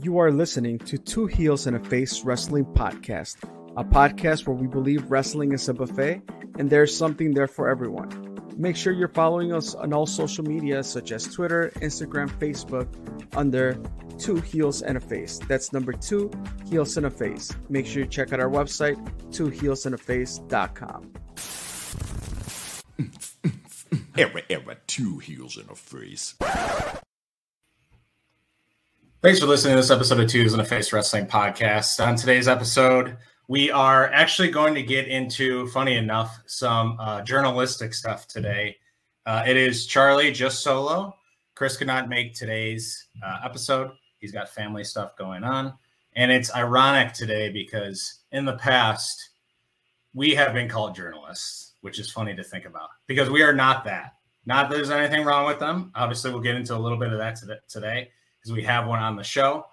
You are listening to Two Heels and a Face Wrestling Podcast, a podcast where we believe wrestling is a buffet and there's something there for everyone. Make sure you're following us on all social media such as Twitter, Instagram, Facebook under Two Heels and a Face. That's number two, Heels and a Face. Make sure you check out our website, twoheelsandaface.com. Era, era, two heels and a face. Thanks for listening to this episode of Twos and a Face Wrestling Podcast. On today's episode, we are actually going to get into, funny enough, some uh, journalistic stuff today. Uh, it is Charlie just solo. Chris could not make today's uh, episode. He's got family stuff going on. And it's ironic today because in the past, we have been called journalists, which is funny to think about because we are not that. Not that there's anything wrong with them. Obviously, we'll get into a little bit of that today because we have one on the show,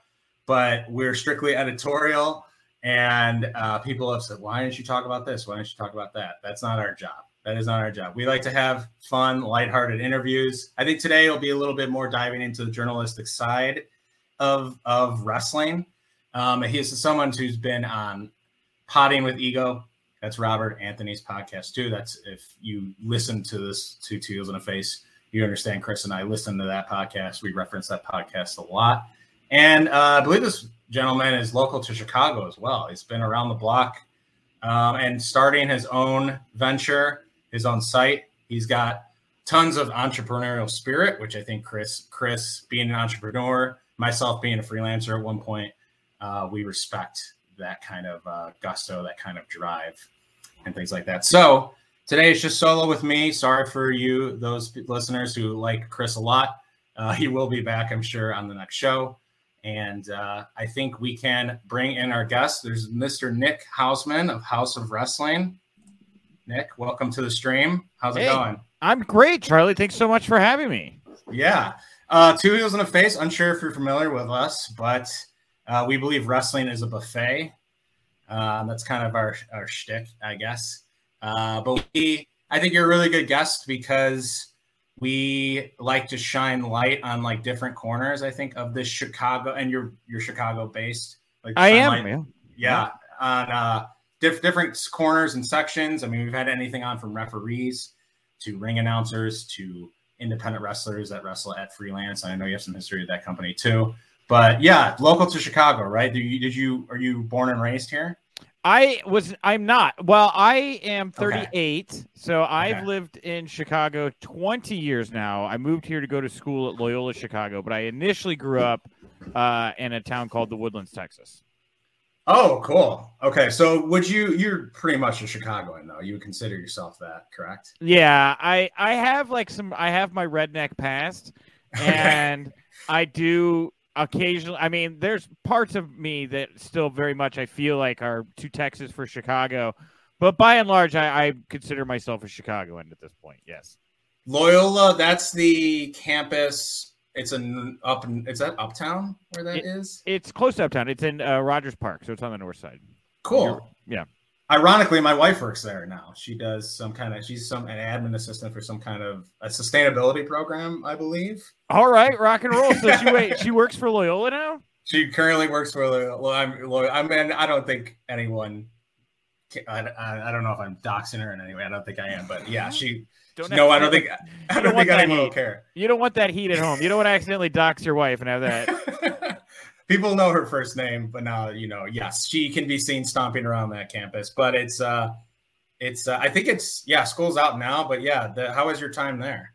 but we're strictly editorial. And uh, people have said, why didn't you talk about this? Why didn't you talk about that? That's not our job. That is not our job. We like to have fun, lighthearted interviews. I think today will be a little bit more diving into the journalistic side of, of wrestling. Um, is someone who's been on Potting with Ego. That's Robert Anthony's podcast too. That's if you listen to this two heels in a face you understand Chris and I listen to that podcast. We reference that podcast a lot. And uh, I believe this gentleman is local to Chicago as well. He's been around the block um, and starting his own venture, his own site. He's got tons of entrepreneurial spirit, which I think Chris, Chris being an entrepreneur, myself being a freelancer at one point, uh, we respect that kind of uh, gusto, that kind of drive, and things like that. So Today it's just solo with me. Sorry for you, those listeners who like Chris a lot. Uh, he will be back, I'm sure, on the next show. And uh, I think we can bring in our guest. There's Mr. Nick Hausman of Haus of Wrestling. Nick, welcome to the stream. How's hey, it going? I'm great, Charlie. Thanks so much for having me. Yeah. Uh, two Heels in the Face. Unsure if you're familiar with us, but uh, we believe wrestling is a buffet. Uh, that's kind of our, our shtick, I guess. Uh, but we, I think you're a really good guest because we like to shine light on like different corners. I think of this Chicago, and you're you're Chicago based. Like I am. Yeah. yeah, on uh, diff- different corners and sections. I mean, we've had anything on from referees to ring announcers to independent wrestlers that wrestle at freelance. I know you have some history with that company too. But yeah, local to Chicago, right? Did you, did you are you born and raised here? I was. I'm not. Well, I am 38, okay. so I've okay. lived in Chicago 20 years now. I moved here to go to school at Loyola Chicago, but I initially grew up uh, in a town called the Woodlands, Texas. Oh, cool. Okay, so would you? You're pretty much a Chicagoan, though. You would consider yourself that, correct? Yeah, I I have like some. I have my redneck past, and I do occasionally i mean there's parts of me that still very much i feel like are to texas for chicago. But by and large i, I consider myself a chicagoan at this point yes. Loyola that's the campus. It's an up is that uptown where that it, is? it's close to uptown. It's in uh, rogers park so it's on the north side. Cool. You're, yeah ironically my wife works there now. She does some kind of she's some an admin assistant for some kind of a sustainability program i believe. All right rock and roll. So she wait she works for loyola now? She currently works for loyola. I'm i mean i don't think anyone I, I, I don't know if i'm doxing her in any way. I don't think i am but yeah she don't no, I don't think I don't, don't think anyone will care. You don't want that heat at home. You don't want to accidentally dox your wife and have that. people know her first name, but now you know. Yes, she can be seen stomping around that campus. But it's uh, it's uh, I think it's yeah, school's out now. But yeah, the, how was your time there?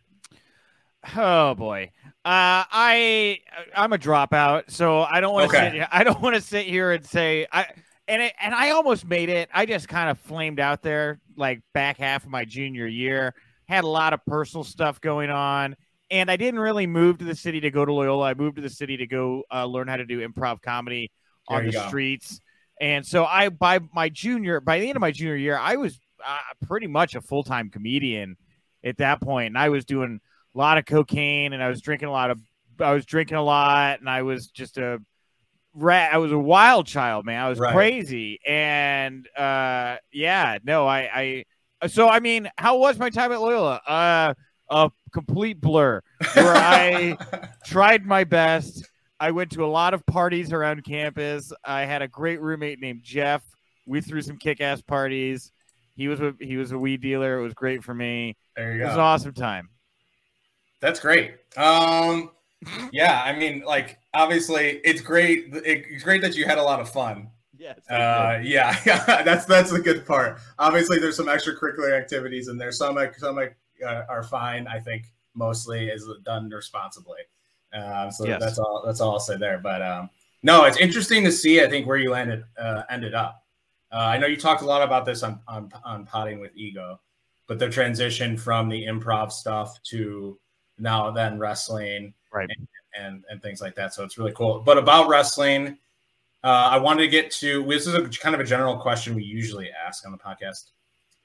Oh boy, uh, I I'm a dropout, so I don't want to okay. sit. I don't want to sit here and say I and it, and I almost made it. I just kind of flamed out there like back half of my junior year. Had a lot of personal stuff going on and I didn't really move to the city to go to Loyola. I moved to the city to go uh, learn how to do improv comedy there on the go. streets. And so I, by my junior, by the end of my junior year, I was uh, pretty much a full time comedian at that point. and I was doing a lot of cocaine, and I was drinking a lot of, I was drinking a lot, and I was just a rat. I was a wild child, man. I was right. crazy, and uh, yeah, no, I, I, so I mean, how was my time at Loyola? Uh, a complete blur where I tried my best. I went to a lot of parties around campus. I had a great roommate named Jeff. We threw some kick-ass parties. He was a, he was a weed dealer. It was great for me. There you It go. was an awesome time. That's great. Um, yeah, I mean, like obviously, it's great. It's great that you had a lot of fun. Yes. Uh, yeah, that's that's the good part. Obviously, there's some extracurricular activities, and there's some some uh, are fine. I think mostly is done responsibly. Um, so Yes. that's all. That's all I'll say there. But um, no, it's interesting to see. I think where you landed uh, ended up. Uh, I know you talked a lot about this on on on potting with ego, but the transition from the improv stuff to now then wrestling, Right. and, and and things like that. So it's really cool. But about wrestling, uh, I wanted to get to this is a kind of a general question we usually ask on the podcast.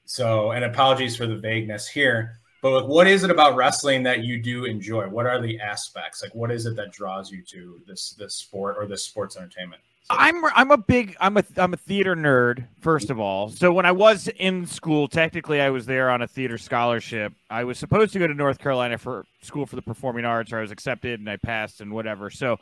So, and apologies for the vagueness here, but like, what is it about wrestling that you do enjoy? What are the aspects? Like, what is it that draws you to this this sport or this sports entertainment? So- I'm I'm a big I'm a I'm a theater nerd first of all. So when I was in school, technically I was there on a theater scholarship. I was supposed to go to North Carolina for school for the performing arts, or I was accepted and I passed and whatever. So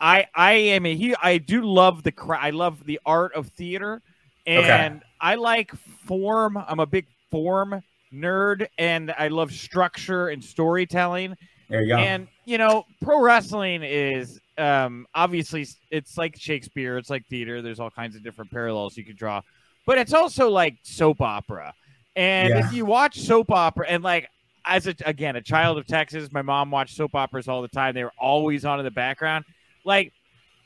I I am a he I do love the I love the art of theater, and I like form. I'm a big form nerd, and I love structure and storytelling. there you go. And you know, pro wrestling is um obviously it's like Shakespeare, it's like theater. There's all kinds of different parallels you could draw, but it's also like soap opera. And Yeah. if you watch soap opera, and like as a again a child of Texas, my mom watched soap operas all the time. They were always on in the background. Like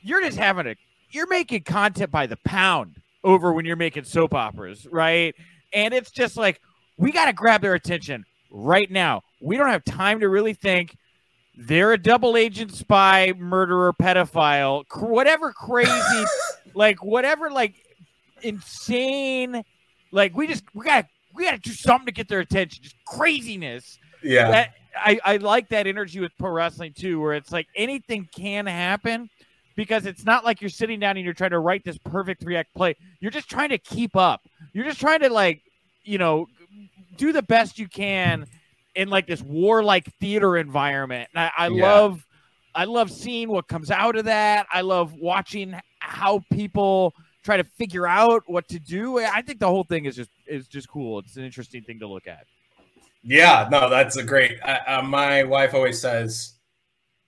you're just having a you're making content by the pound over when you're making soap operas, right? And it's just like we got to grab their attention right now. We don't have time to really think. They're a double agent spy, murderer, pedophile, cr- whatever crazy, like whatever, like insane, like we just we got to we got to do something to get their attention. Just craziness yeah, that I, I like that energy with pro wrestling too, where it's like anything can happen because it's not like you're sitting down and you're trying to write this perfect three act play. You're just trying to keep up. You're just trying to like, you know, do the best you can in like this warlike theater environment. And I, I Yeah. love I love seeing what comes out of that. I love watching how people try to figure out what to do. I think the whole thing is just is just cool. It's an interesting thing to look at. Yeah, no, that's a great. Uh, my wife always says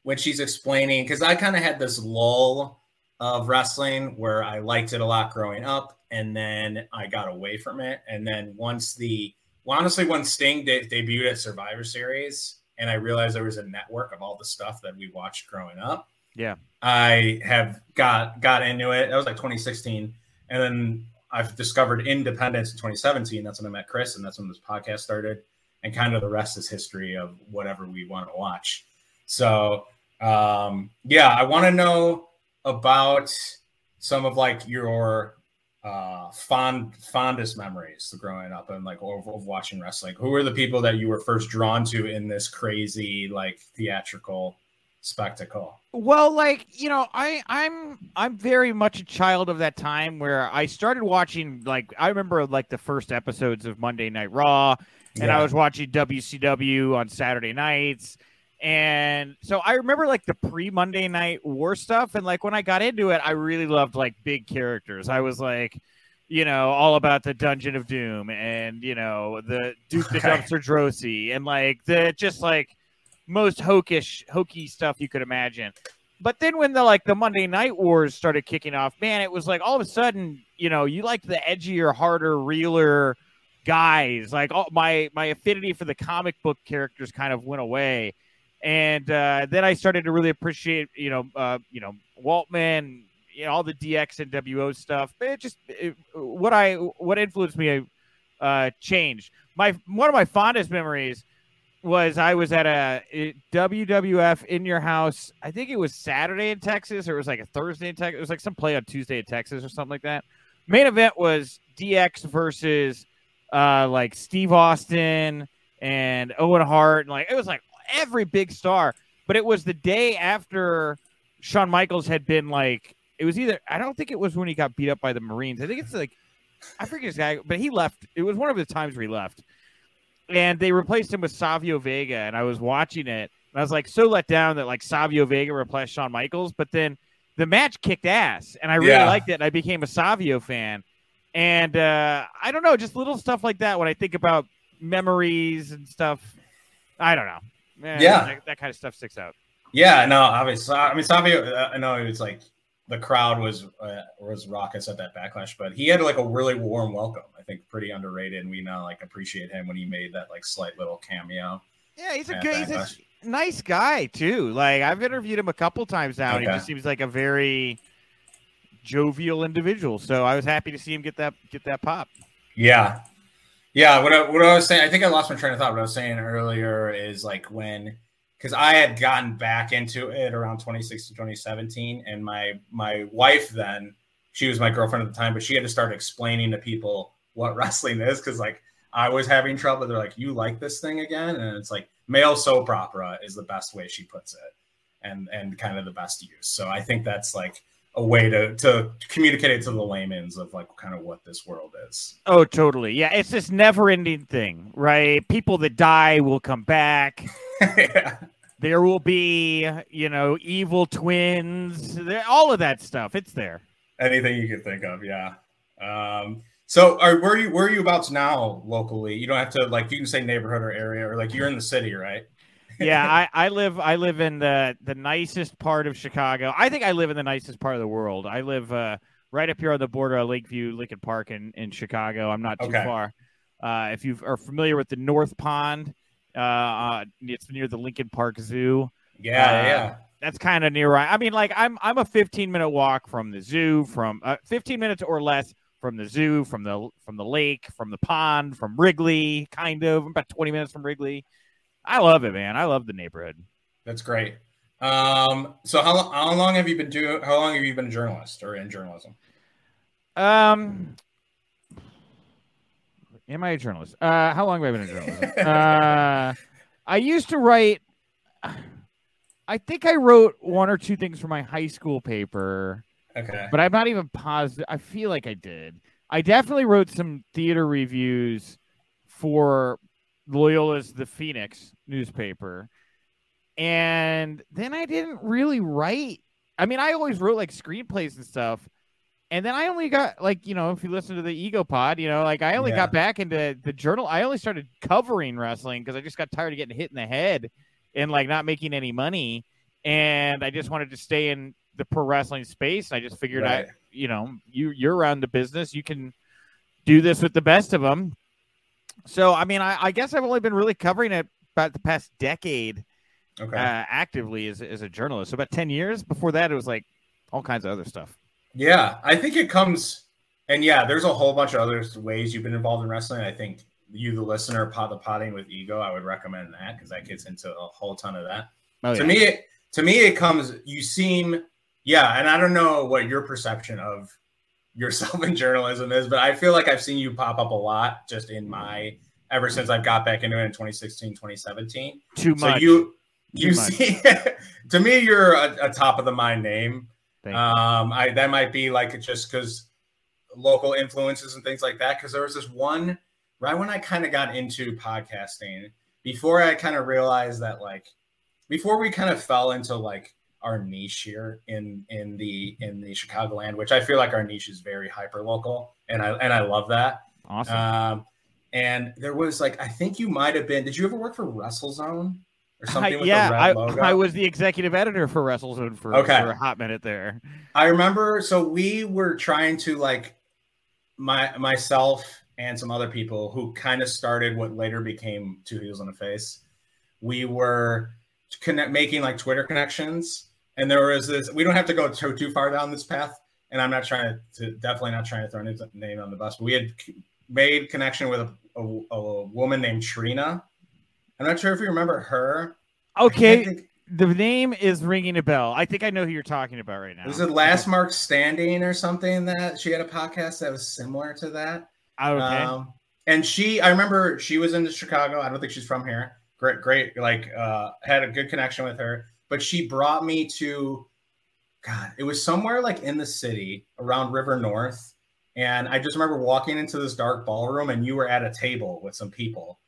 when she's explaining because I kind of had this lull of wrestling where I liked it a lot growing up, and then I got away from it. And then once the well, honestly, when Sting de- debuted at Survivor Series, and I realized there was a network of all the stuff that we watched growing up. Yeah. I have got got into it. That was like 2016, and then I've discovered Independence in 2017. That's when I met Chris, and that's when this podcast started. And kind of the rest is history of whatever we want to watch. So, um, yeah, I want to know about some of like your uh, fond fondest memories growing up and like of, of watching wrestling. Who were the people that you were first drawn to in this crazy like theatrical spectacle? Well, like you know, I I'm I'm very much a child of that time where I started watching. Like I remember like the first episodes of Monday Night Raw, and I was watching WCW on Saturday nights. And so I remember like the pre Monday Night War stuff, and like when I got into it, I really loved like big characters. I was like, you know, all about the Dungeon of Doom, and you know the Duke the. Dumpster Droese, and like the just like most hokish hokey stuff you could imagine. But then when the like the Monday Night Wars started kicking off, man, it was like all of a sudden, you know, you liked the edgier, harder, realer guys. Like all my my affinity for the comic book characters kind of went away. And uh, then I started to really appreciate, you know, uh, you know, Waltman, you know, all the DX and WO stuff. But it just it, what I what influenced me uh, changed. My one of my fondest memories was I was at a WWF in your house. I think it was Saturday in Texas, or it was like a Thursday in Texas. It was like some play on Tuesday in Texas or something like that. Main event was DX versus uh, like Steve Austin and Owen Hart, and like it was like every big star. But it was the day after Shawn Michaels had been like it was either I don't think it was when he got beat up by the Marines. I think it's like I forget his guy, but he left. It was one of the times where he left and they replaced him with Savio Vega, and I was watching it. And I was like so let down that like Savio Vega replaced Shawn Michaels, but then the match kicked ass, and I really Yeah. liked it. And I became a Savio fan, and uh, I don't know, just little stuff like that when I think about memories and stuff. I don't know. Eh, Yeah. that, that kind of stuff sticks out. Yeah, no, obviously. I mean, Savio. uh, I know it's like the crowd was uh, was raucous at that backlash, but he had like a really warm welcome. I think pretty underrated, and we now like appreciate him when he made that like slight little cameo. Yeah, he's a good, he's a nice guy too. Like I've interviewed him a couple times now, and he just seems like a very jovial individual. So I was happy to see him get that get that pop. Yeah, yeah. What I, what I was saying, I think I lost my train of thought. What I was saying earlier is like when, because I had gotten back into it around 2016, 2017, and my my wife then, she was my girlfriend at the time, but she had to start explaining to people what wrestling is because like I was having trouble. They're like, "You like this thing again?" And it's like male soap opera is the best way she puts it, and and kind of the best use. So I think that's like a way to to communicate it to the layman's of like kind of what this world is. Oh, totally. Yeah, it's this never-ending thing, right? People that die will come back. yeah. There will be, you know, evil twins. All of that stuff. It's there. Anything you could think of, yeah. Um, so are where are you where are you about now locally? You don't have to like you can say neighborhood or area or like you're in the city, right? yeah, I, I live I live in the the nicest part of Chicago. I think I live in the nicest part of the world. I live uh, right up here on the border of Lakeview, Lincoln Park in, in Chicago. I'm not too Okay. far. Uh, if you are familiar with the North Pond, uh, uh, it's near the Lincoln Park Zoo. Yeah, Uh, yeah. That's kind of near. I I mean, like I'm I'm a 15 minute walk from the zoo, from uh, 15 minutes or less from the zoo, from the from the lake, from the pond, from Wrigley. Kind of I'm about 20 minutes from Wrigley. I love it, man. I love the neighborhood. That's great. Um, so how, how long have you been doing how long have you been a journalist or in journalism? Um, am I a journalist? Uh, how long have I been a journalist? uh, I used to write. I think I wrote one or two things for my high school paper, Okay. but I'm not even positive. I feel like I did. I definitely wrote some theater reviews for Loyola's The Phoenix newspaper. And then I didn't really write. I mean, I always wrote like screenplays and stuff. And then I only got like, you know, if you listen to the Ego Pod, you know, like I only Yeah. got back into the journal. I only started covering wrestling because I just got tired of getting hit in the head and like not making any money. And I just wanted to stay in the pro wrestling space. I just figured Right. I, you know, you you're around the business. You can do this with the best of them. So, I mean, I, I guess I've only been really covering it about the past decade Okay. uh, actively as, as a journalist. So about 10 years before that, it was like all kinds of other stuff. Yeah, I think it comes, and yeah, there's a whole bunch of other ways you've been involved in wrestling. I think you, the listener, pot the potting with ego. I would recommend that because that gets into a whole ton of that. Oh, to me, it, to me, it comes. You seem, yeah, and I don't know what your perception of yourself in journalism is, but I feel like I've seen you pop up a lot just in my ever since I've got back into it in 2016, 2017. too So much. you, Too you much. see, to me, you're a, a top of the mind name. Um, I that might be like just because local influences and things like that. Because there was this one right when I kind of got into podcasting, before I kind of realized that like before we kind of fell into like our niche here in in the in the Chicagoland, which I feel like our niche is very hyper local, and I and I love that. awesome. Um, and there was like I think you might have been. Did you ever work for WrestleZone or something I- with yeah, I? I was the executive editor for WrestleZone for, Okay. for a hot minute there. I remember so we were trying to like my myself and some other people who kind of started what later became Two Heels on a Face. We were connect making like Twitter connections, and there was this. We don't have to go too too far down this path, and I'm not trying to definitely not trying to throw a name on the bus. But we had made connection with a, a, a woman named Trina. I'm not sure if you remember her. Okay, think- the name is ringing a bell. I think I know who you're talking about right now. Was it Last Mark Standing or something that she had a podcast that was similar to that? Okay. Um, and she, I remember she was in Chicago. I don't think she's from here. Great, great. Like, uh, had a good connection with her. But she brought me to, God, it was somewhere like in the city around River North. And I just remember walking into this dark ballroom, and you were at a table with some people.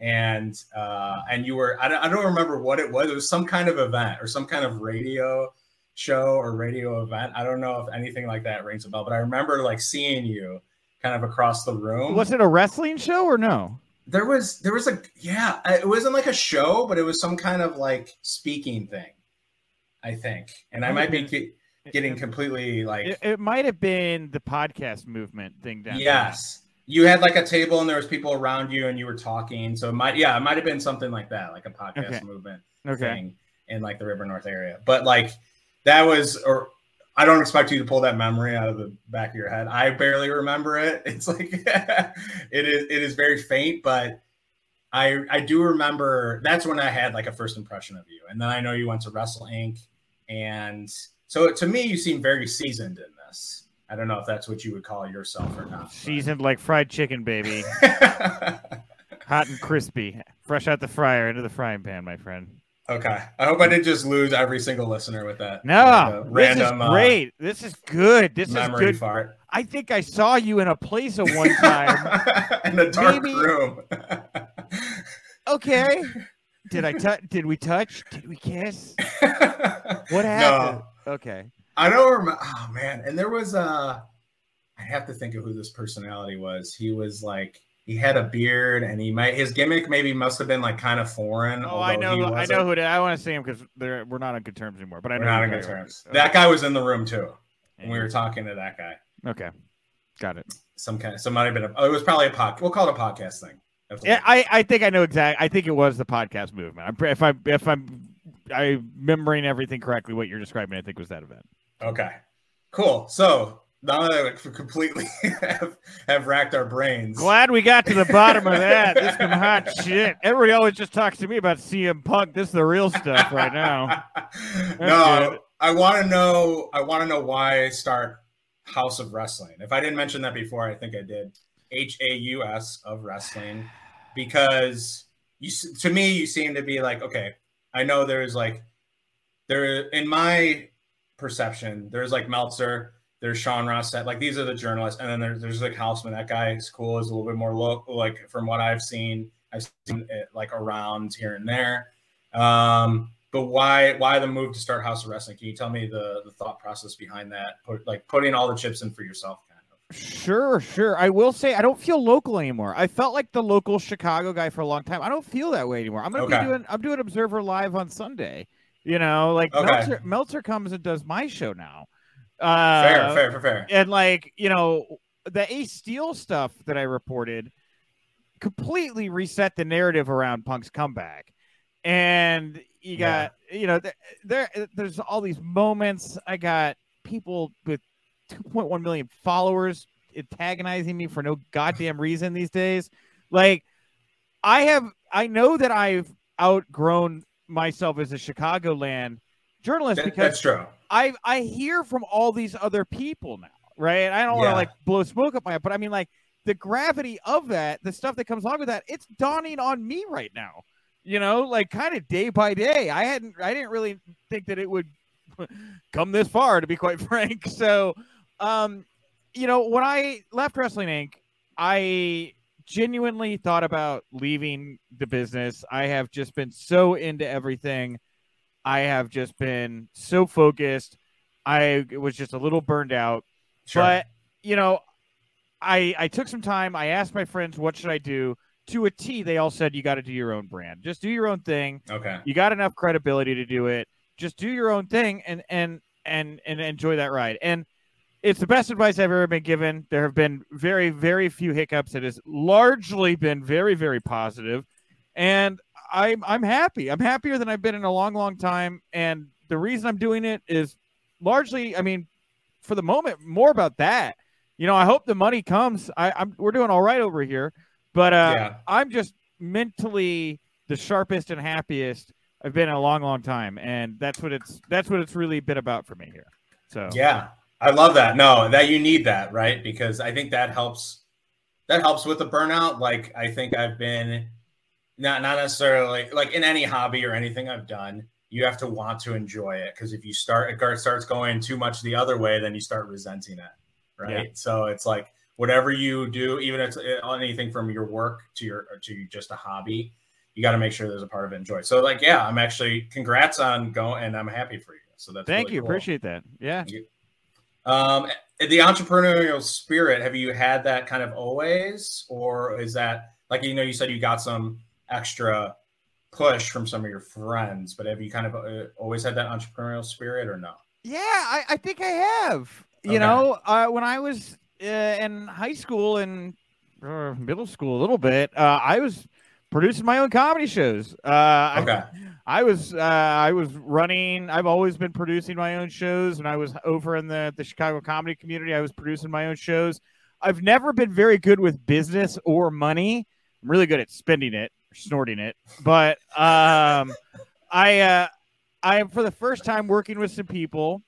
And uh, and you were I don't, I don't remember what it was. It was some kind of event or some kind of radio show or radio event. I don't know if anything like that rings a bell, but I remember like seeing you kind of across the room. Was it a wrestling show or no? There was there was a yeah, it wasn't like a show, but it was some kind of like speaking thing. I think, and I might be getting completely like it, it might have been the podcast movement thing. Down yes, you had like a table and there was people around you and you were talking. So it might yeah, it might have been something like that, like a podcast okay. movement okay. thing in like the River North area. But like that was or I don't expect you to pull that memory out of the back of your head. I barely remember it. It's like it is it is very faint, but I I do remember that's when I had like a first impression of you. And then I know you went to Wrestling Inc. And so to me, you seem very seasoned in this. I don't know if that's what you would call yourself or not. Seasoned like fried chicken, baby. Hot and crispy, fresh out the fryer into the frying pan, my friend. Okay. I hope I didn't just lose every single listener with that. No, uh, random, this is great. Uh, this is good. This is good. Fart. I think I saw you in a place at one time in a dark Maybe... room. okay. Did I touch? Did we touch? Did we kiss? what happened? No. Okay. I don't remember. Oh man, and there was a. Uh, have to think of who this personality was. He was like he had a beard, and he might his gimmick maybe must have been like kind of foreign. Oh, I know. I know who. It, I want to see him because we're not on good terms anymore. But I know we're not on good terms. That guy was in the room too. And we were talking to that guy. Okay, got it. Some kind. Of, some might have been. A, oh, it was probably a podcast. We'll call it a podcast thing. Yeah, I, I think I know exactly. I think it was the podcast movement. I'm if I if I'm I remembering everything correctly, what you're describing, I think was that event. Okay, cool. So now that I completely have, have racked our brains. Glad we got to the bottom of that. This is some hot shit. Everybody always just talks to me about CM Punk. This is the real stuff right now. no, good. I want to know. I want to know why I start Haus of Wrestling. If I didn't mention that before, I think I did. H A U S of wrestling, because you to me you seem to be like okay. I know there's like there in my perception there's like Meltzer there's Sean Ross Sapp. Like these are the journalists, and then there's there's like Hausman. That guy is cool. Is a little bit more local. Like from what I've seen, I've seen it like around here and there. Um, but why why the move to start Haus of Wrestling? Can you tell me the the thought process behind that? Put, like putting all the chips in for yourself, kind of. Sure, sure. I will say I don't feel local anymore. I felt like the local Chicago guy for a long time. I don't feel that way anymore. I'm gonna okay. be doing I'm doing Observer Live on Sunday. You know, like okay. Meltzer, Meltzer comes and does my show now. Uh, fair, fair, fair, fair. And like you know, the Ace Steel stuff that I reported completely reset the narrative around Punk's comeback, and you got yeah. you know there, there there's all these moments. I got people with 2.1 million followers antagonizing me for no goddamn reason these days. Like I have, I know that I've outgrown myself as a Chicagoland journalist that, because that's true. I I hear from all these other people now, right? I don't want to like blow smoke up my, but I mean like the gravity of that, the stuff that comes along with that, it's dawning on me right now. You know, like kind of day by day. I hadn't, I didn't really think that it would come this far, to be quite frank. So, um, you know, when I left Wrestling Inc., I genuinely thought about leaving the business. I have just been so into everything. I have just been so focused. I was just a little burned out. Sure. But, you know, I I took some time. I asked my friends, what should I do? To a T, they all said you got to do your own brand. Just do your own thing. Okay. You got enough credibility to do it. Just do your own thing and and and and enjoy that ride. And it's the best advice I've ever been given. There have been very, very few hiccups. It has largely been very, very positive. And I'm I'm happy. I'm happier than I've been in a long, long time. And the reason I'm doing it is largely, I mean, for the moment, more about that. You know, I hope the money comes. I, am we're doing all right over here, but uh, yeah. I'm just mentally the sharpest and happiest I've been in a long, long time, and that's what it's that's what it's really been about for me here. So yeah, I love that. No, that you need that, right? Because I think that helps. That helps with the burnout. Like I think I've been not not necessarily like in any hobby or anything I've done, you have to want to enjoy it because if you start it starts going too much the other way, then you start resenting it, right? Yeah. So it's like whatever you do, even if it's uh, anything from your work to your to just a hobby, you got to make sure there's a part of it enjoy. So like, yeah, I'm actually congrats on going, and I'm happy for you. So that's thank really you, cool. appreciate that. Yeah. Um, the entrepreneurial spirit, have you had that kind of always, or is that like you know you said you got some extra push from some of your friends, but have you kind of uh, always had that entrepreneurial spirit or no? Yeah, I, I think I have. You okay. know, uh, when I was uh, in high school and uh, middle school a little bit, uh, I was producing my own comedy shows. Uh, okay. I, I was uh, I was running. I've always been producing my own shows. When I was over in the the Chicago comedy community, I was producing my own shows. I've never been very good with business or money. I'm really good at spending it, snorting it, but um, I uh, I am for the first time working with some people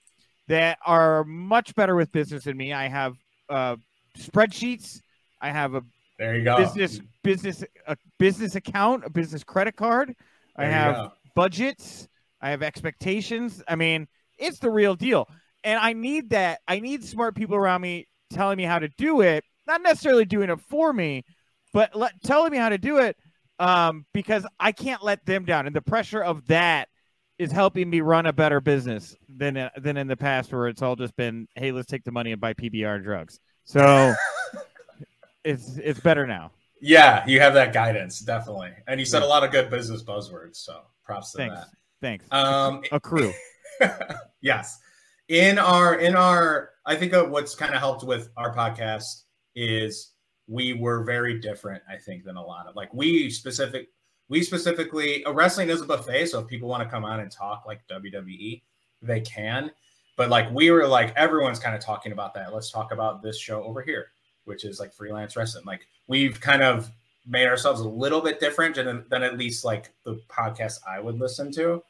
that are much better with business than me. I have uh, spreadsheets. I have a there you go business business a business account, a business credit card. There I have budgets. I have expectations. I mean, it's the real deal. And I need that. I need smart people around me telling me how to do it, not necessarily doing it for me, but let, telling me how to do it um, because I can't let them down. And the pressure of that is helping me run a better business than than in the past, where it's all just been, hey, let's take the money and buy PBR and drugs. So it's it's better now. Yeah, you have that guidance definitely, and you said a lot of good business buzzwords. So props to Thanks. that. Thanks. Um, a crew. yes, in our in our, I think what's kind of helped with our podcast is we were very different. I think than a lot of like we specific we specifically a wrestling is a buffet. So if people want to come on and talk like WWE, they can. But like we were like everyone's kind of talking about that. Let's talk about this show over here, which is like freelance wrestling. Like we've kind of made ourselves a little bit different than, than at least like the podcast I would listen to.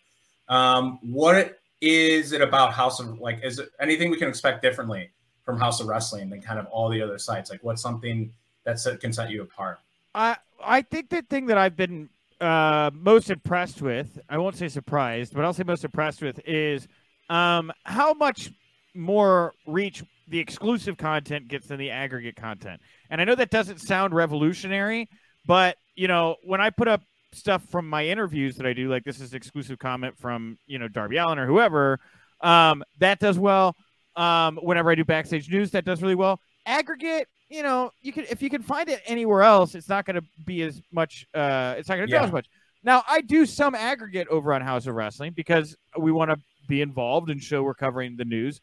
Um, what is it about Haus of like? Is anything we can expect differently from Haus of Wrestling than kind of all the other sites? Like, what's something that can set you apart? I I think the thing that I've been uh, most impressed with, I won't say surprised, but I'll say most impressed with is um, how much more reach the exclusive content gets than the aggregate content. And I know that doesn't sound revolutionary, but you know, when I put up stuff from my interviews that I do, like this is exclusive comment from you know Darby Allin or whoever, um, that does well. Um, whenever I do backstage news, that does really well. Aggregate, you know, you can if you can find it anywhere else, it's not going to be as much. Uh, it's not going to yeah. as much. Now, I do some aggregate over on Haus of Wrestling because we want to be involved and show we're covering the news.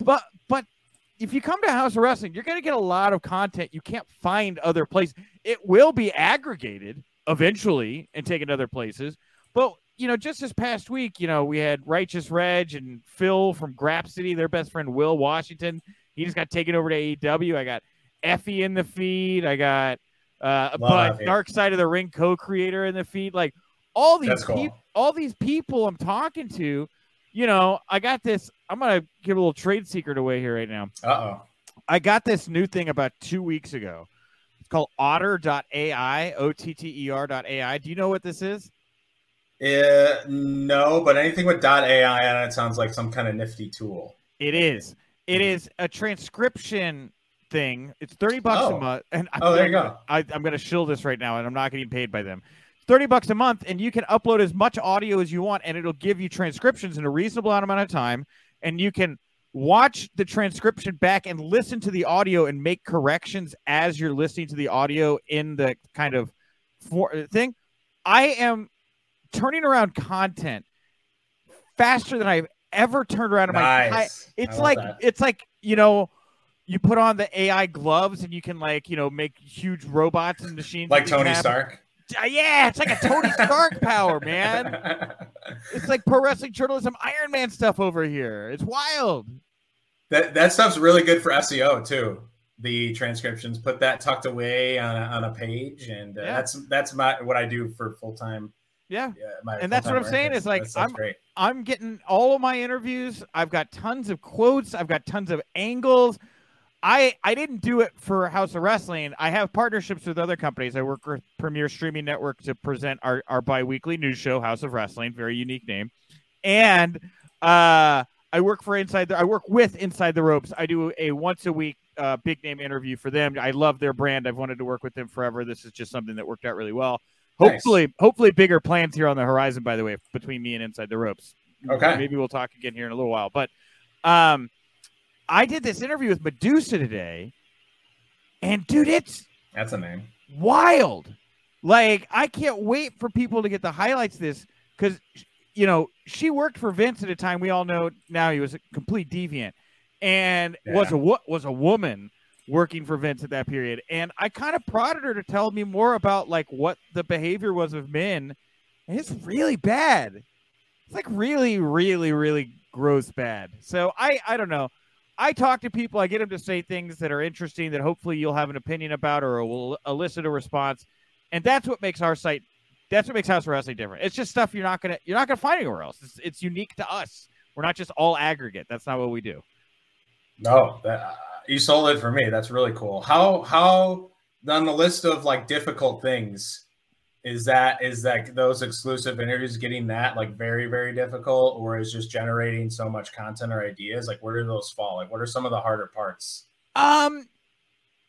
But but if you come to Haus of Wrestling, you're going to get a lot of content you can't find other places. It will be aggregated eventually and taken to other places. But, you know, just this past week, you know, we had Righteous Reg and Phil from Grapsody, their best friend Will Washington. He just got taken over to AEW. I got Effie in the feed. I got uh, but Dark Side of the Ring co-creator in the feed. Like all these cool. people, all these people I'm talking to you know, I got this. I'm gonna give a little trade secret away here right now. Uh oh. I got this new thing about two weeks ago. It's called Otter.ai, O T T E R.ai. Do you know what this is? Uh, no, but anything with .ai on it sounds like some kind of nifty tool. It is. It is a transcription thing. It's thirty bucks oh. a month. And I'm, oh, there you go. I, am going to shill this right now, and I'm not getting paid by them. 30 bucks a month and you can upload as much audio as you want and it'll give you transcriptions in a reasonable amount of time and you can watch the transcription back and listen to the audio and make corrections as you're listening to the audio in the kind of for, thing i am turning around content faster than i've ever turned around in nice. my it's like that. it's like you know you put on the ai gloves and you can like you know make huge robots and machines like tony stark uh, yeah, it's like a Tony Stark power, man. It's like pro wrestling journalism, Iron Man stuff over here. It's wild. That that stuff's really good for SEO too. The transcriptions, put that tucked away on a, on a page, and uh, yeah. that's that's my what I do for full time. Yeah, yeah and that's what I'm saying is like I'm great. I'm getting all of my interviews. I've got tons of quotes. I've got tons of angles. I I didn't do it for Haus of Wrestling. I have partnerships with other companies. I work with Premier Streaming Network to present our our biweekly news show, Haus of Wrestling, very unique name, and uh, I work for Inside the. I work with Inside the Ropes. I do a once a week uh, big name interview for them. I love their brand. I've wanted to work with them forever. This is just something that worked out really well. Hopefully, nice. hopefully bigger plans here on the horizon. By the way, between me and Inside the Ropes. Okay. Maybe we'll talk again here in a little while. But um, I did this interview with Medusa today, and dude, it's that's a name. Wild. Like I can't wait for people to get the highlights. this because you know she worked for Vince at a time we all know now he was a complete deviant, and yeah. was a was a woman working for Vince at that period. And I kind of prodded her to tell me more about like what the behavior was of men. And it's really bad. It's like really, really, really gross bad. So I I don't know. I talk to people, I get them to say things that are interesting that hopefully you'll have an opinion about or will elicit a response. And that's what makes our site that's what makes Haus of Wrestling different. It's just stuff you're not gonna you're not gonna find anywhere else. It's, it's unique to us. We're not just all aggregate. That's not what we do. No, that, you sold it for me. That's really cool. How how on the list of like difficult things is that is that those exclusive interviews getting that like very very difficult or is just generating so much content or ideas? Like where do those fall? Like what are some of the harder parts? Um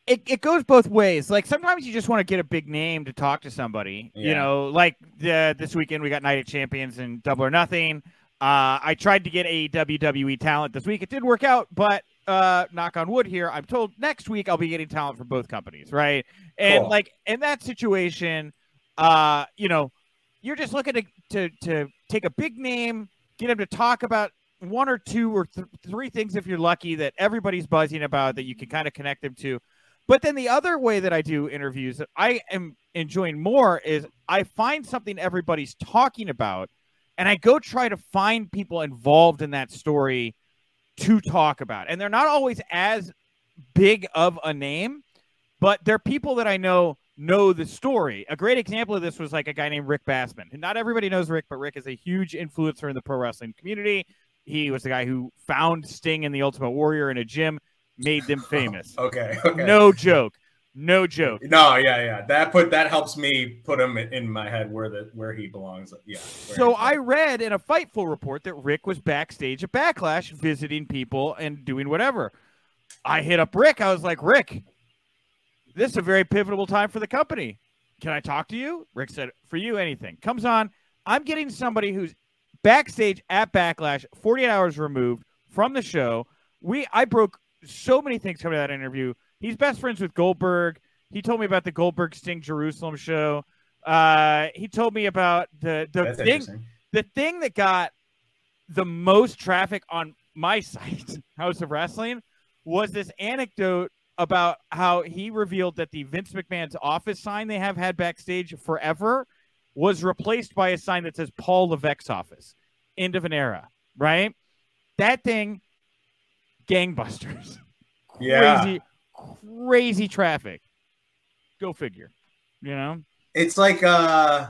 it, it goes both ways. Like sometimes you just want to get a big name to talk to somebody. Yeah. you know like the, this weekend we got night of champions and double or nothing. Uh, i tried to get a wwe talent this week. It did work out but uh, knock on wood here i'm told next week i'll be getting talent from both companies right? And cool. like in that situation uh, you know, you're just looking to, to, to take a big name, get him to talk about one or two or th- three things if you're lucky that everybody's buzzing about that you can kind of connect them to. But then the other way that I do interviews that I am enjoying more is I find something everybody's talking about and I go try to find people involved in that story to talk about. And they're not always as big of a name, but they're people that I know know the story. A great example of this was like a guy named Rick Bassman. And not everybody knows Rick, but Rick is a huge influencer in the pro wrestling community. He was the guy who found Sting and the Ultimate Warrior in a gym, made them famous. okay, okay. No joke. No joke. No, yeah, yeah. That put that helps me put him in my head where the where he belongs. Yeah. So I read in a Fightful report that Rick was backstage at Backlash visiting people and doing whatever. I hit up Rick. I was like, Rick, this is a very pivotal time for the company. Can I talk to you? Rick said, For you, anything. Comes on. I'm getting somebody who's backstage at Backlash, 48 hours removed from the show. We I broke so many things coming to that interview. He's best friends with Goldberg. He told me about the Goldberg Sting Jerusalem show. Uh, he told me about the the That's thing the thing that got the most traffic on my site, Haus of Wrestling, was this anecdote about how he revealed that the Vince McMahon's office sign they have had backstage forever was replaced by a sign that says Paul Levesque's office. End of an era, right? That thing, gangbusters. Yeah. Crazy, crazy traffic. Go figure. You know? It's like uh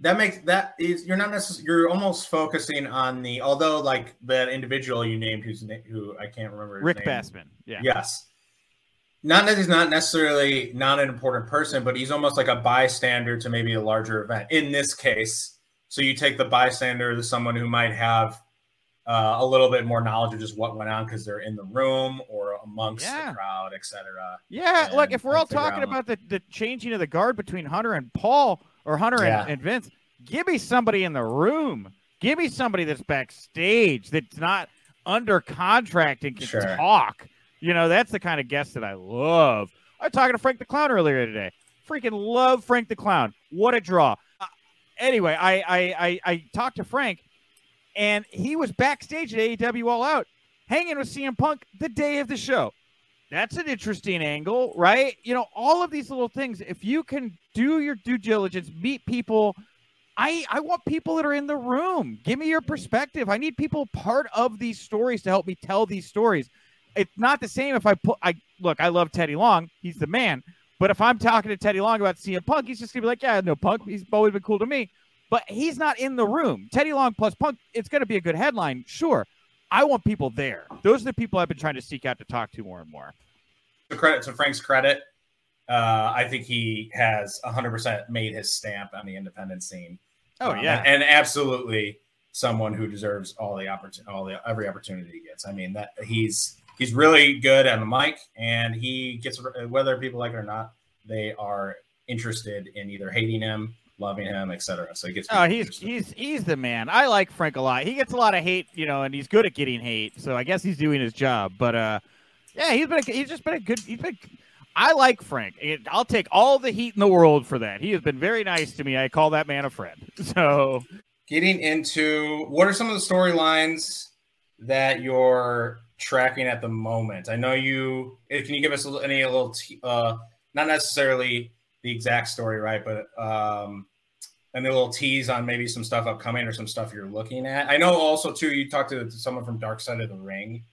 that makes that is you're not necessarily you're almost focusing on the although like that individual you named who's who I can't remember Rick name. Bassman. Yeah. Yes not that he's not necessarily not an important person, but he's almost like a bystander to maybe a larger event. In this case, so you take the bystander as someone who might have uh, a little bit more knowledge of just what went on because they're in the room or amongst yeah. the crowd, etc. Yeah, look, if we're all talking out. about the, the changing of the guard between Hunter and Paul or Hunter yeah. and, and Vince, give me somebody in the room. Give me somebody that's backstage that's not under contract and can sure. talk you know, that's the kind of guest that I love. I was talking to Frank the Clown earlier today. Freaking love Frank the Clown. What a draw. Uh, anyway, I, I, I I talked to Frank, and he was backstage at AEW All Out, hanging with CM Punk the day of the show. That's an interesting angle, right? You know, all of these little things. If you can do your due diligence, meet people. I, I want people that are in the room. Give me your perspective. I need people part of these stories to help me tell these stories it's not the same if I put I look, I love Teddy Long, he's the man. But if I'm talking to Teddy Long about CM Punk, he's just gonna be like, Yeah, no Punk, he's always been cool to me. But he's not in the room. Teddy Long plus Punk, it's gonna be a good headline, sure. I want people there. Those are the people I've been trying to seek out to talk to more and more. The credit to Frank's credit, uh, I think he has 100% made his stamp on the independent scene. Oh um, yeah, and, and absolutely someone who deserves all the opportunity, all the every opportunity he gets. I mean that he's he's really good on the mic, and he gets whether people like it or not, they are interested in either hating him, loving him, etc. So he gets. Oh, he's interested. he's he's the man. I like Frank a lot. He gets a lot of hate, you know, and he's good at getting hate. So I guess he's doing his job. But uh, yeah, he's been a, he's just been a good. He's been. I like Frank. I'll take all the heat in the world for that. He has been very nice to me. I call that man a friend. So, getting into what are some of the storylines that you're tracking at the moment? I know you. Can you give us any a little, uh, not necessarily the exact story, right? But um, and a little tease on maybe some stuff upcoming or some stuff you're looking at. I know also too. You talked to someone from Dark Side of the Ring.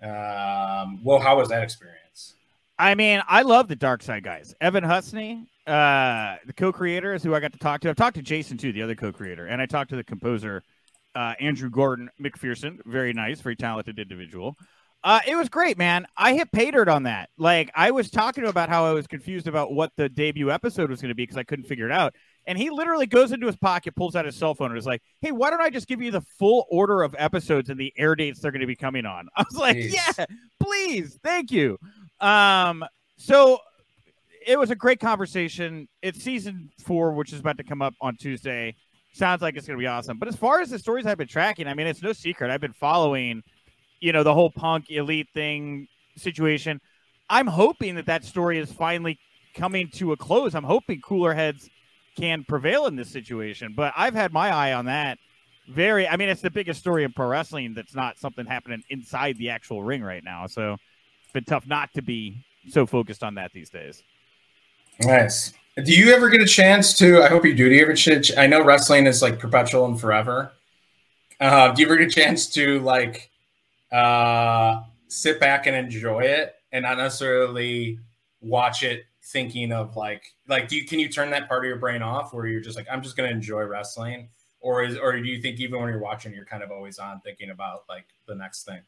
Um, well, how was that experience? I mean, I love the Dark Side guys. Evan Husney, uh, the co-creator, is who I got to talk to. I've talked to Jason too, the other co-creator, and I talked to the composer uh, Andrew Gordon McPherson. Very nice, very talented individual. Uh, it was great, man. I hit pay dirt on that. Like I was talking about how I was confused about what the debut episode was going to be because I couldn't figure it out. And he literally goes into his pocket, pulls out his cell phone, and is like, "Hey, why don't I just give you the full order of episodes and the air dates they're going to be coming on?" I was like, Jeez. "Yeah, please, thank you." Um, so it was a great conversation. It's season four, which is about to come up on Tuesday sounds like it's going to be awesome. But as far as the stories I've been tracking, I mean, it's no secret. I've been following, you know, the whole punk elite thing situation. I'm hoping that that story is finally coming to a close. I'm hoping cooler heads can prevail in this situation. But I've had my eye on that. Very, I mean, it's the biggest story in pro wrestling that's not something happening inside the actual ring right now. So it's been tough not to be so focused on that these days. Nice. Do you ever get a chance to? I hope you do. Do you ever? Ch- I know wrestling is like perpetual and forever. Uh, do you ever get a chance to like uh, sit back and enjoy it, and not necessarily watch it thinking of like like do you can you turn that part of your brain off where you're just like I'm just gonna enjoy wrestling, or is or do you think even when you're watching you're kind of always on thinking about like the next thing?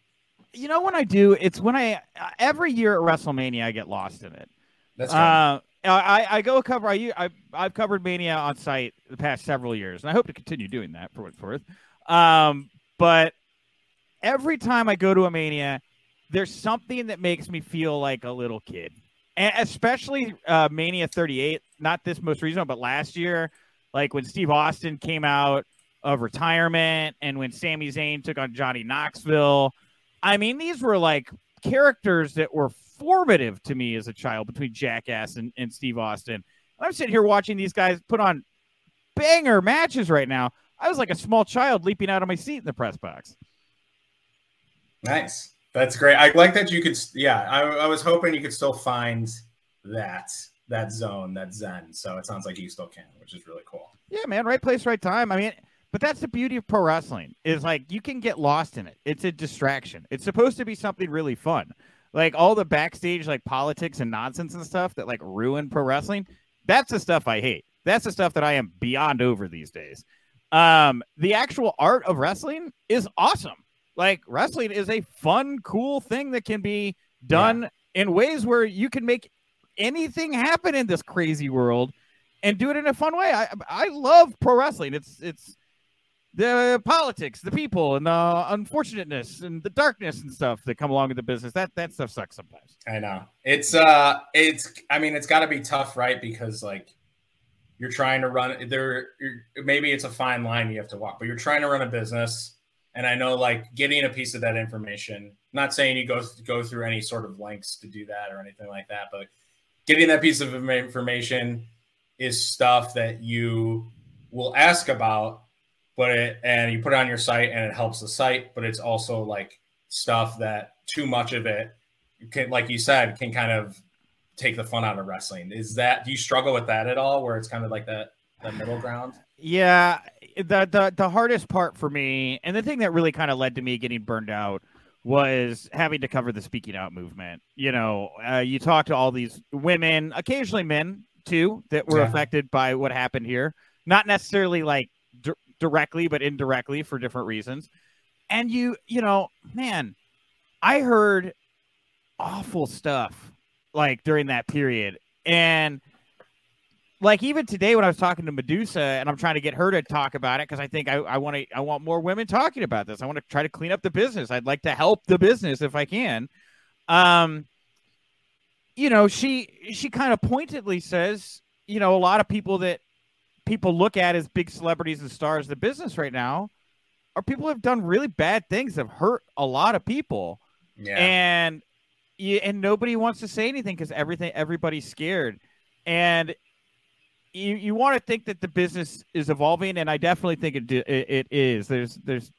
You know when I do, it's when I every year at WrestleMania I get lost in it. That's right. Uh, I, I go cover I, I I've covered Mania on site the past several years, and I hope to continue doing that for what it's worth. Um, but every time I go to a Mania, there's something that makes me feel like a little kid, and especially uh, Mania 38. Not this most recent, but last year, like when Steve Austin came out of retirement, and when Sami Zayn took on Johnny Knoxville. I mean, these were like characters that were formative to me as a child between Jackass and, and Steve Austin. I'm sitting here watching these guys put on banger matches right now. I was like a small child leaping out of my seat in the press box. Nice. That's great. I like that you could. Yeah, I, I was hoping you could still find that that zone, that zen. So it sounds like you still can, which is really cool. Yeah, man. Right place, right time. I mean, but that's the beauty of pro wrestling is like you can get lost in it. It's a distraction. It's supposed to be something really fun like all the backstage like politics and nonsense and stuff that like ruin pro wrestling that's the stuff i hate. That's the stuff that i am beyond over these days. Um the actual art of wrestling is awesome. Like wrestling is a fun cool thing that can be done yeah. in ways where you can make anything happen in this crazy world and do it in a fun way. I i love pro wrestling. It's it's the politics, the people, and the unfortunateness and the darkness and stuff that come along with the business. That that stuff sucks sometimes. I know. It's uh it's I mean, it's gotta be tough, right? Because like you're trying to run there maybe it's a fine line you have to walk, but you're trying to run a business. And I know like getting a piece of that information, not saying you go go through any sort of lengths to do that or anything like that, but getting that piece of information is stuff that you will ask about but it and you put it on your site and it helps the site, but it's also like stuff that too much of it can, like you said, can kind of take the fun out of wrestling. Is that do you struggle with that at all? Where it's kind of like that that middle ground? Yeah, the the the hardest part for me, and the thing that really kind of led to me getting burned out was having to cover the speaking out movement. You know, uh, you talk to all these women, occasionally men too, that were yeah. affected by what happened here. Not necessarily like directly but indirectly for different reasons. And you, you know, man, I heard awful stuff like during that period. And like even today when I was talking to Medusa and I'm trying to get her to talk about it because I think I, I want to I want more women talking about this. I want to try to clean up the business. I'd like to help the business if I can. Um, you know, she she kind of pointedly says, you know, a lot of people that people look at as big celebrities and stars of the business right now are people who have done really bad things have hurt a lot of people. Yeah. And and nobody wants to say anything because everything everybody's scared. And you you want to think that the business is evolving, and I definitely think it it, it is. There's there's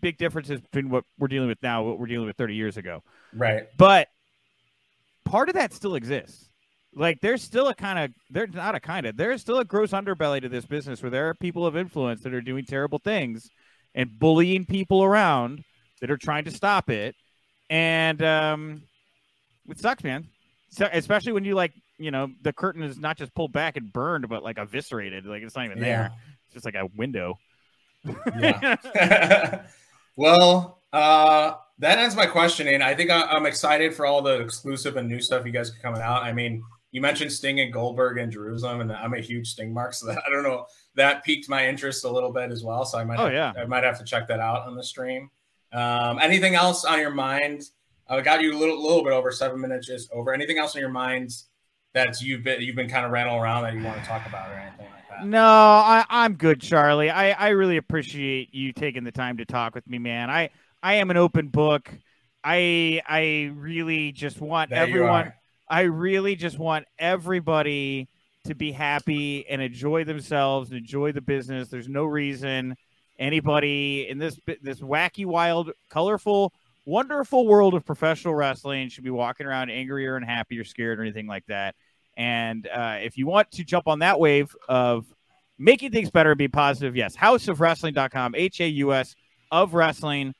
big differences between what we're dealing with now, what we're dealing with 30 years ago. Right. But part of that still exists. Like there's still a kind of there's not a kind of there's still a gross underbelly to this business where there are people of influence that are doing terrible things and bullying people around that are trying to stop it. And um, it sucks, man. So, especially when you like, you know, the curtain is not just pulled back and burned, but like eviscerated. Like it's not even yeah. there. It's just like a window. Yeah. well, uh, that ends my questioning. I think I, am excited for all the exclusive and new stuff you guys are coming out. I mean, you mentioned Sting and Goldberg in Jerusalem, and I'm a huge Sting mark, so that, I don't know that piqued my interest a little bit as well. So I might, oh have, yeah, I might have to check that out on the stream. Um, anything else on your mind? I got you a little, little bit over seven minutes just over. Anything else on your mind that you've been you've been kind of rattling around that you want to talk about or anything like that? No, I, I'm good, Charlie. I, I really appreciate you taking the time to talk with me, man. I I am an open book. I I really just want there everyone. I really just want everybody to be happy and enjoy themselves, and enjoy the business. There's no reason anybody in this this wacky, wild, colorful, wonderful world of professional wrestling should be walking around angry or unhappy or scared or anything like that. And uh, if you want to jump on that wave of making things better and be positive, yes, hausofwrestling.com, H A U S of wrestling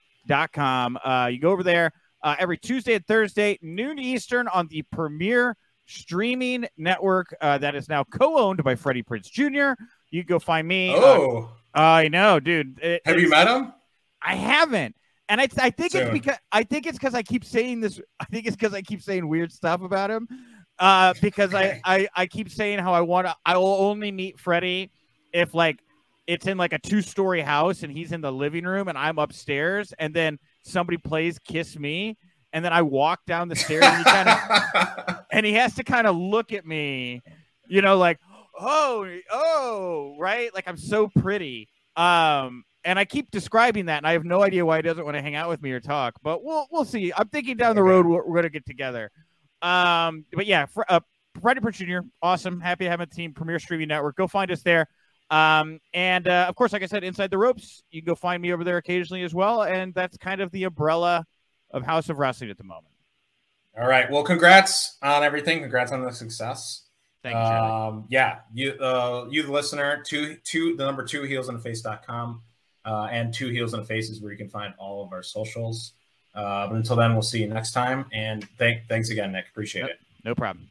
com. Uh, you go over there uh, every Tuesday and Thursday, noon Eastern, on the premier streaming network uh, that is now co-owned by Freddie Prinze Jr. You can go find me. Uh, oh, I know, dude. It, Have you met him? I haven't, and I, I think Soon. it's because I think it's because I keep saying this. I think it's because I keep saying weird stuff about him. Uh, because. I, I I keep saying how I want to. I will only meet Freddie if like it's in like a two story house and he's in the living room and I'm upstairs and then somebody plays Kiss Me and then I walk down the stairs and he kind of and he has to kind of look at me, you know, like, oh, oh, right? Like I'm so pretty. Um, and I keep describing that, and I have no idea why he doesn't want to hang out with me or talk. But we'll we'll see. I'm thinking down the road we're, we're gonna get together. Um, but yeah, for, uh, Freddie Prinze Jr. Awesome, happy to have a team Premier Streaming Network. Go find us there. Um, and uh, of course, like I said, inside the ropes, you can go find me over there occasionally as well. And that's kind of the umbrella of Haus of Wrestling at the moment. All right. Well, congrats on everything. Congrats on the success. Thank you. Um, yeah, you, uh, you, the listener, two, two, the number two heels in the face.com, uh, and two heels in the faces where you can find all of our socials. Uh, but until then, we'll see you next time. And thank, thanks again, Nick. Appreciate it. No problem.